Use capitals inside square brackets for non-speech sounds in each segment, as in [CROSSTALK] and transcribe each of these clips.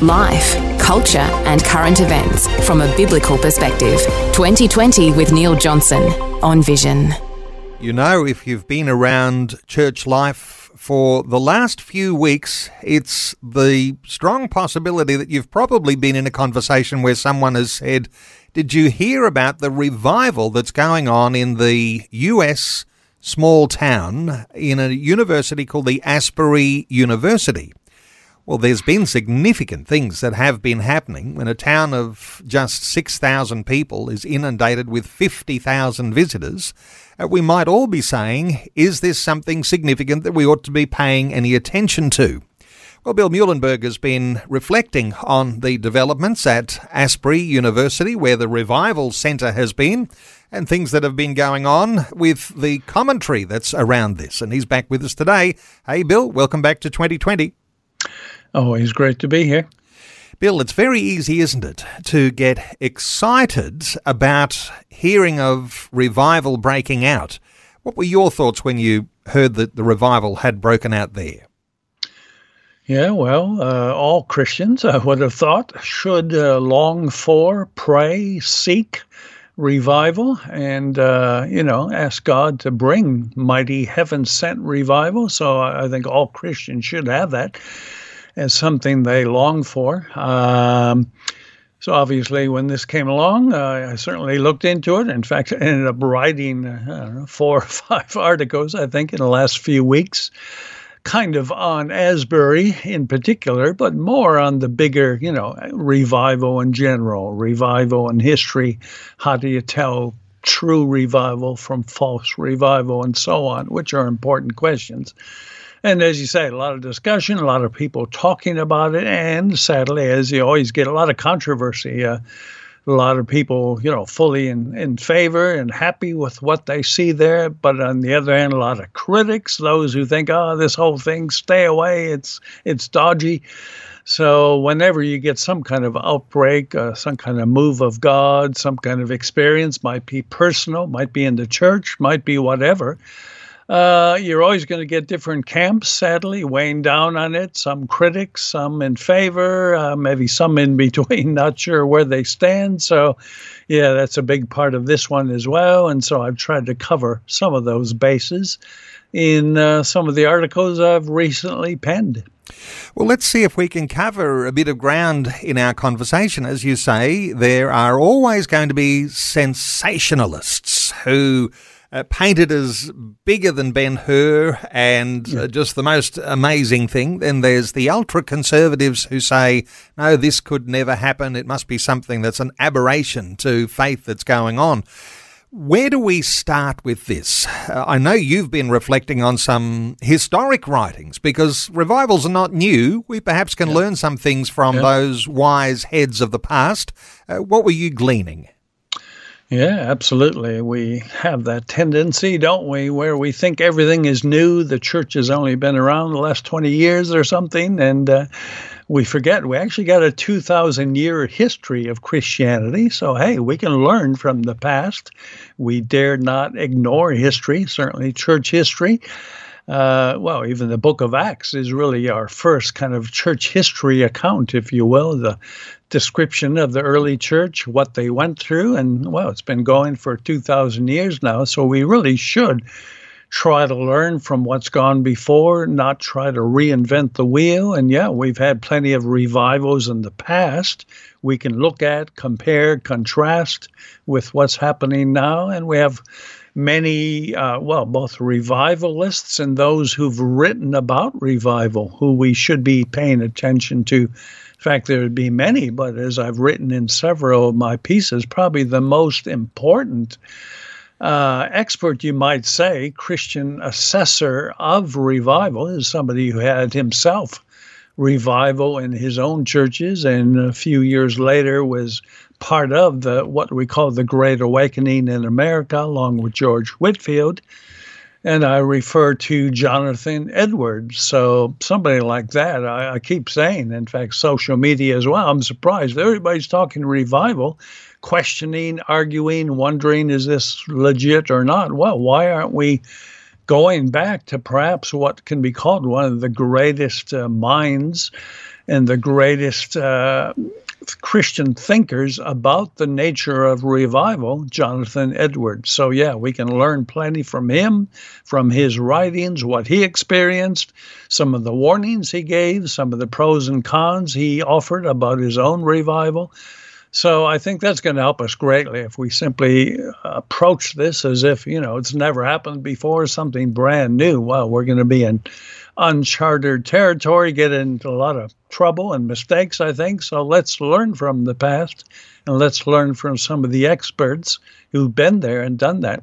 Life, culture, and current events from a biblical perspective. 2020 with Neil Johnson on Vision. You know, if you've been around church life for the last few weeks, it's the strong possibility that you've probably been in a conversation where someone has said, Did you hear about the revival that's going on in the US small town in a university called the Asbury University? Well, there's been significant things that have been happening when a town of just 6,000 people is inundated with 50,000 visitors. Uh, we might all be saying, is this something significant that we ought to be paying any attention to? Well, Bill Muehlenberg has been reflecting on the developments at Asbury University, where the Revival Centre has been, and things that have been going on with the commentary that's around this. And he's back with us today. Hey, Bill, welcome back to 2020. Always great to be here. Bill, it's very easy, isn't it, to get excited about hearing of revival breaking out. What were your thoughts when you heard that the revival had broken out there? Yeah, well, uh, all Christians, I would have thought, should uh, long for, pray, seek revival, and, uh, you know, ask God to bring mighty heaven sent revival. So I think all Christians should have that as something they long for. Um, so obviously, when this came along, uh, I certainly looked into it. In fact, I ended up writing know, four or [LAUGHS] five articles, I think, in the last few weeks, kind of on Asbury in particular, but more on the bigger, you know, revival in general, revival in history. How do you tell true revival from false revival, and so on, which are important questions. And as you say, a lot of discussion, a lot of people talking about it, and sadly, as you always get, a lot of controversy. Uh, a lot of people, you know, fully in, in favor and happy with what they see there. But on the other hand, a lot of critics, those who think, oh, this whole thing, stay away, it's it's dodgy. So whenever you get some kind of outbreak, uh, some kind of move of God, some kind of experience, might be personal, might be in the church, might be whatever uh, you're always going to get different camps, sadly, weighing down on it. Some critics, some in favor, uh, maybe some in [LAUGHS] between, not sure where they stand. So, yeah, that's a big part of this one as well. And so I've tried to cover some of those bases in uh, some of the articles I've recently penned. Well, let's see if we can cover a bit of ground in our conversation. As you say, there are always going to be sensationalists who uh, painted as bigger than Ben Hur and uh, just the most amazing thing. Then there's the ultra conservatives who say, no, this could never happen. It must be something that's an aberration to faith that's going on. Where do we start with this? Uh, I know you've been reflecting on some historic writings because revivals are not new. We perhaps can learn some things from those wise heads of the past. Uh, what were you gleaning? Yeah, absolutely. We have that tendency, don't we, where we think everything is new. The church has only been around the last 20 years or something. And uh, we forget we actually got a 2,000 year history of Christianity. So, hey, we can learn from the past. We dare not ignore history, certainly church history. Uh, well, even the book of Acts is really our first kind of church history account, if you will, the description of the early church, what they went through, and well, it's been going for 2,000 years now. So we really should try to learn from what's gone before, not try to reinvent the wheel. And yeah, we've had plenty of revivals in the past. We can look at, compare, contrast with what's happening now. And we have many, uh, well, both revivalists and those who've written about revival who we should be paying attention to. In fact, there would be many, but as I've written in several of my pieces, probably the most important uh, expert, you might say, Christian assessor of revival is somebody who had himself revival in his own churches, and a few years later was part of the what we call the Great Awakening in America, along with George Whitefield. And I refer to Jonathan Edwards. So somebody like that, I, I keep saying, in fact, social media as well. I'm surprised everybody's talking revival, questioning, arguing, wondering is this legit or not? Well, why aren't we going back to perhaps what can be called one of the greatest uh, minds and the greatest uh, Christian thinkers about the nature of revival, Jonathan Edwards. So, yeah, we can learn plenty from him, from his writings, what he experienced, some of the warnings he gave, some of the pros and cons he offered about his own revival. So I think that's going to help us greatly if we simply uh, approach this as if, you know, it's never happened before, something brand new. Well, we're going to be in uncharted territory, get into a lot of trouble and mistakes, I think. So let's learn from the past and let's learn from some of the experts who've been there and done that.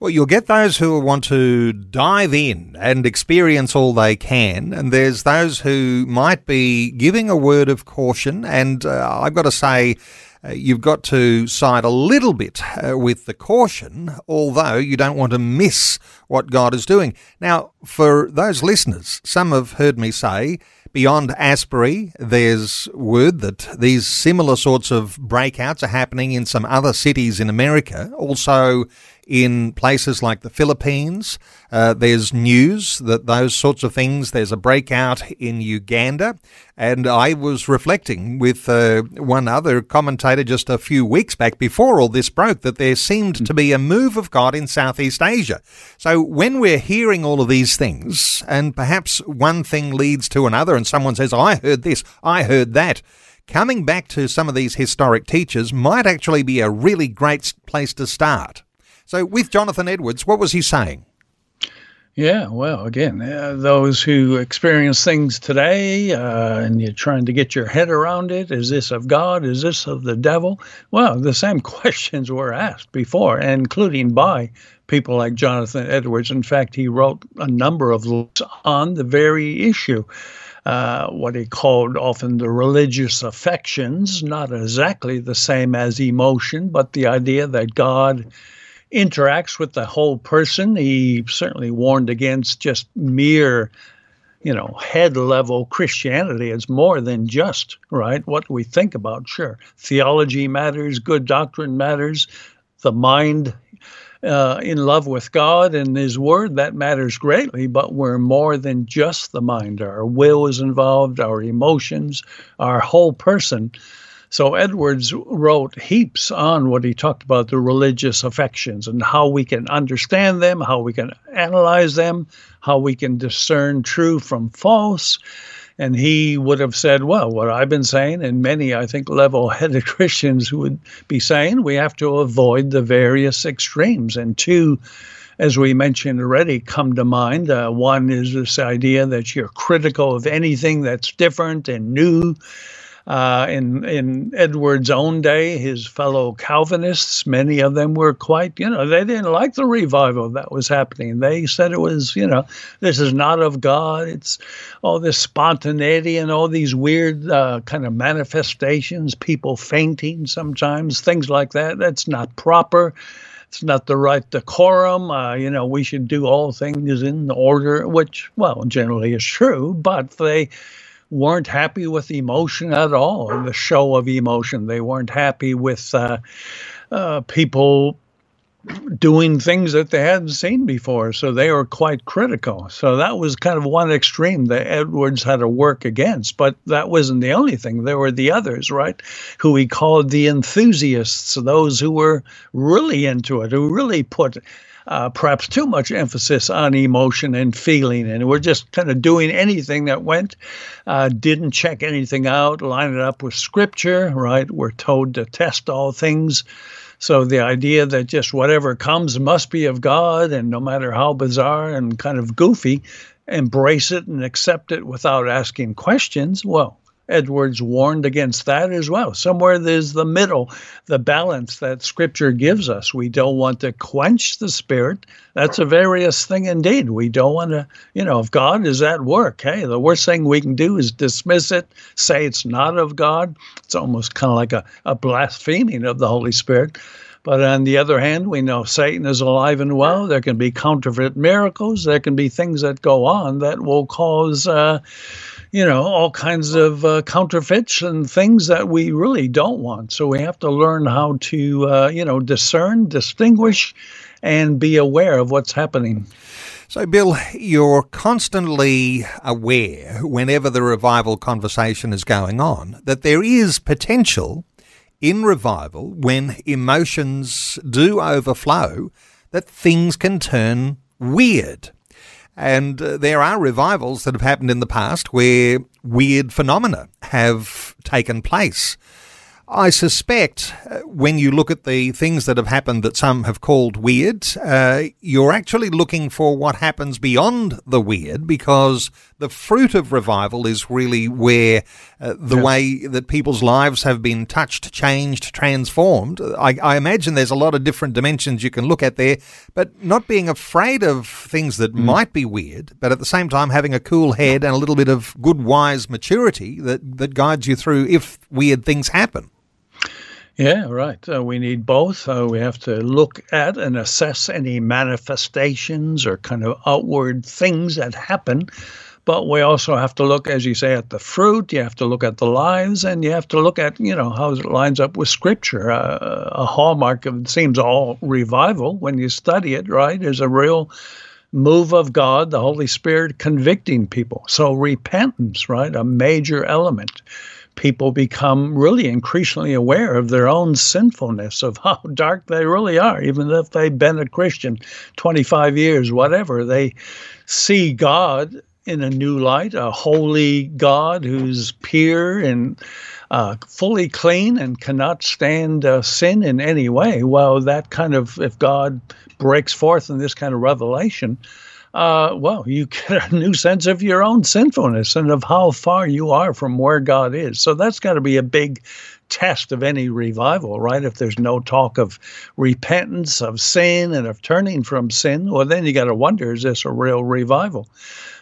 Well, you'll get those who want to dive in and experience all they can, and there's those who might be giving a word of caution. And uh, I've got to say, uh, you've got to side a little bit uh, with the caution, although you don't want to miss what God is doing. Now, for those listeners, some have heard me say, Beyond Asbury, there's word that these similar sorts of breakouts are happening in some other cities in America. Also, in places like the Philippines. Uh, there's news that those sorts of things, there's a breakout in Uganda. And I was reflecting with uh, one other commentator just a few weeks back before all this broke that there seemed to be a move of God in Southeast Asia. So when we're hearing all of these things, and perhaps one thing leads to another, and someone says, I heard this, I heard that coming back to some of these historic teachers might actually be a really great place to start. So, with Jonathan Edwards, what was he saying? Yeah, well, again, uh, those who experience things today uh, and you're trying to get your head around it is this of God? Is this of the devil? Well, the same [LAUGHS] questions were asked before, including by people like Jonathan Edwards. In fact, he wrote a number of books on the very issue. Uh, what he called often the religious affections, not exactly the same as emotion, but the idea that God interacts with the whole person. He certainly warned against just mere, you know, head level Christianity. It's more than just, right? What we think about, sure. Theology matters, good doctrine matters, the mind uh, in love with God and His Word, that matters greatly, but we're more than just the mind. Our will is involved, our emotions, our whole person. So Edwards wrote heaps on what he talked about the religious affections and how we can understand them, how we can analyze them, how we can discern true from false. And he would have said, well, what I've been saying, and many, I think, level headed [LAUGHS] Christians would be saying, we have to avoid the various extremes. And two, as we mentioned already, come to mind. Uh, one is this idea that you're critical of anything that's different and new. Uh, in in Edward's own day, his fellow Calvinists, many of them were quite, you know, they didn't like the revival that was happening. They said it was, you know, this is not of God. It's all this spontaneity and all these weird uh, kind of manifestations, people fainting sometimes, things like that. That's not proper it's not the right decorum. Uh, you know, we should do all things in order, which, well, generally is true, but they weren't happy with emotion at all, the show of emotion. They weren't happy with uh, uh, people doing things that they hadn't seen before. So they were quite critical. So that was kind of one extreme that Edwards had to work against. But that wasn't the only thing. There were the others, right? Who he called the enthusiasts, those who were really into it, who really put uh, perhaps too much emphasis on emotion and feeling. And we're just kind of doing anything that went, uh, didn't check anything out, line it up with scripture, right? We're told to test all things. So the idea that just whatever comes must be of God, and no matter how bizarre and kind of goofy, embrace it and accept it without asking questions, well, Edwards warned against that as well. Somewhere there's the middle, the balance that Scripture gives us. We don't want to quench the Spirit. That's a various thing indeed. We don't want to, you know, if God is at work, hey, the worst thing we can do is dismiss it, say it's not of God. It's almost kind of like a, a blaspheming of the Holy Spirit. But on the other hand, we know Satan is alive and well. There can be counterfeit miracles. There can be things that go on that will cause, uh, you know, all kinds of uh, counterfeits and things that we really don't want. So we have to learn how to, uh, you know, discern, distinguish, and be aware of what's happening. So, Bill, you're constantly aware whenever the revival conversation is going on that there is potential in revival, when emotions do overflow, that things can turn weird. And uh, there are revivals that have happened in the past where weird phenomena have taken place. I suspect uh, when you look at the things that have happened that some have called weird, uh, you're actually looking for what happens beyond the weird because the fruit of revival is really where uh, the yeah. way that people's lives have been touched, changed, transformed. I, I, imagine there's a lot of different dimensions you can look at there, but not being afraid of things that mm. might be weird, but at the same time having a cool head and a little bit of good, wise maturity that, that guides you through if weird things happen. Yeah, right. Uh, we need both. Uh, we have to look at and assess any manifestations or kind of outward things that happen. But we also have to look, as you say, at the fruit. You have to look at the lives, and you have to look at, you know, how it lines up with Scripture. Uh, a hallmark of it seems all revival when you study it, right? Is a real move of God, the Holy Spirit convicting people. So repentance, right? A major element people become really increasingly aware of their own sinfulness, of how [LAUGHS] dark they really are, even if they've been a Christian 25 years, whatever. They see God in a new light, a holy God who's pure and uh, fully clean and cannot stand uh, sin in any way. Well, that kind of, if God breaks forth in this kind of revelation, uh, well, you [LAUGHS] get a new sense of your own sinfulness and of how far you are from where God is. So that's got to be a big test of any revival, right? If there's no talk of repentance of sin and of turning from sin, well, then you got to wonder is this a real revival?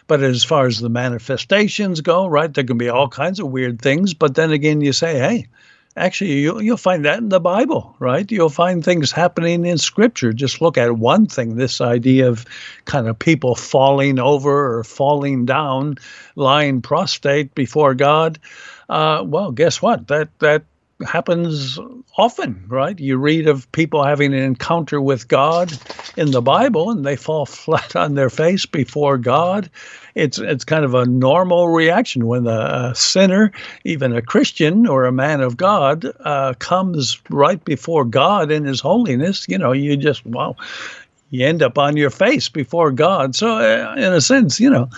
But as far as the manifestations go, right, there can be all kinds of weird things. But then again, you say, hey, actually you'll, you'll find that in the bible right? You'll find things happening in scripture. Just look at one thing this idea of kind of people falling over or falling down lying prostrate before god. Uh, well guess what? That that happens often, right? You read of people having an encounter with God in the Bible and they fall [LAUGHS] flat on their face before God. It's it's kind of a normal reaction when a, sinner, even a Christian or a man of God, uh, comes right before God in His holiness. You know, you just wow, you end up on your face before God. So, uh, in a sense, you know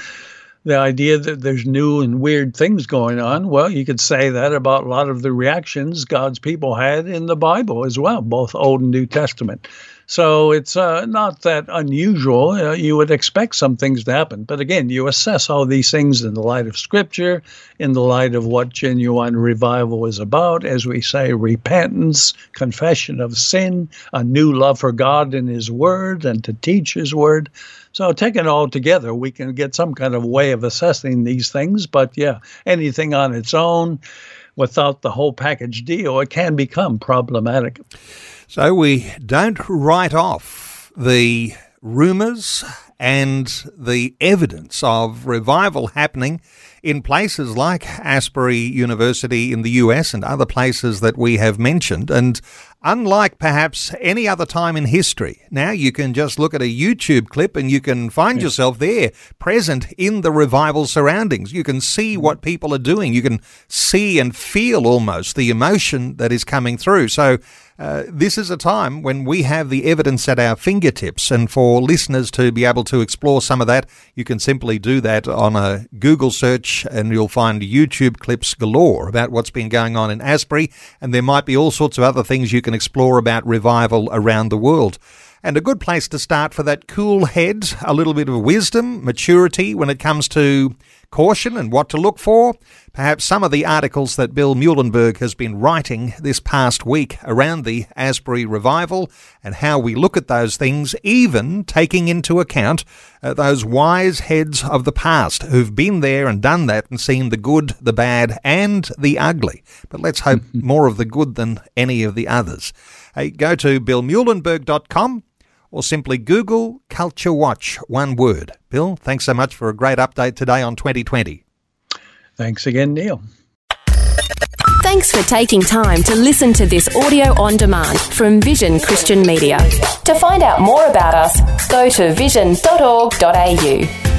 the idea that there's new and weird things going on. Well, you could say that about a lot of the reactions God's people had in the Bible as well, both Old and New Testament. So it's uh, not that unusual. Uh, you would expect some things to happen. But again, you assess all these things in the light of Scripture, in the light of what genuine revival is about. As we say, repentance, confession of sin, a new love for God and His Word, and to teach His Word. So, taken all together, we can get some kind of way of assessing these things. But yeah, anything on its own without the whole package deal, it can become problematic. So we don't write off the rumours and the evidence of revival happening in places like Asbury University in the US and other places that we have mentioned. And unlike perhaps any other time in history, now you can just look at a YouTube clip and you can find yes. yourself there present in the revival surroundings. You can see what people are doing. You can see and feel almost the emotion that is coming through. So uh, this is a time when we have the evidence at our fingertips. And for listeners to be able to explore some of that, you can simply do that on a Google search and you'll find YouTube clips galore about what's been going on in Asbury. And there might be all sorts of other things you can explore about revival around the world. And a good place to start for that cool head, a little bit of wisdom, maturity when it comes to caution and what to look for. Perhaps some of the articles that Bill Muehlenberg has been writing this past week around the Asbury revival and how we look at those things, even taking into account uh, those wise heads of the past who've been there and done that and seen the good, the bad, and the ugly. But let's hope [LAUGHS] more of the good than any of the others. Hey, go to billmuehlenberg.com or simply Google Culture Watch, one word. Bill, thanks so much for a great update today on 2020. Thanks again, Neil. Thanks for taking time to listen to this audio on demand from Vision Christian Media. To find out more about us, go to vision.org.au.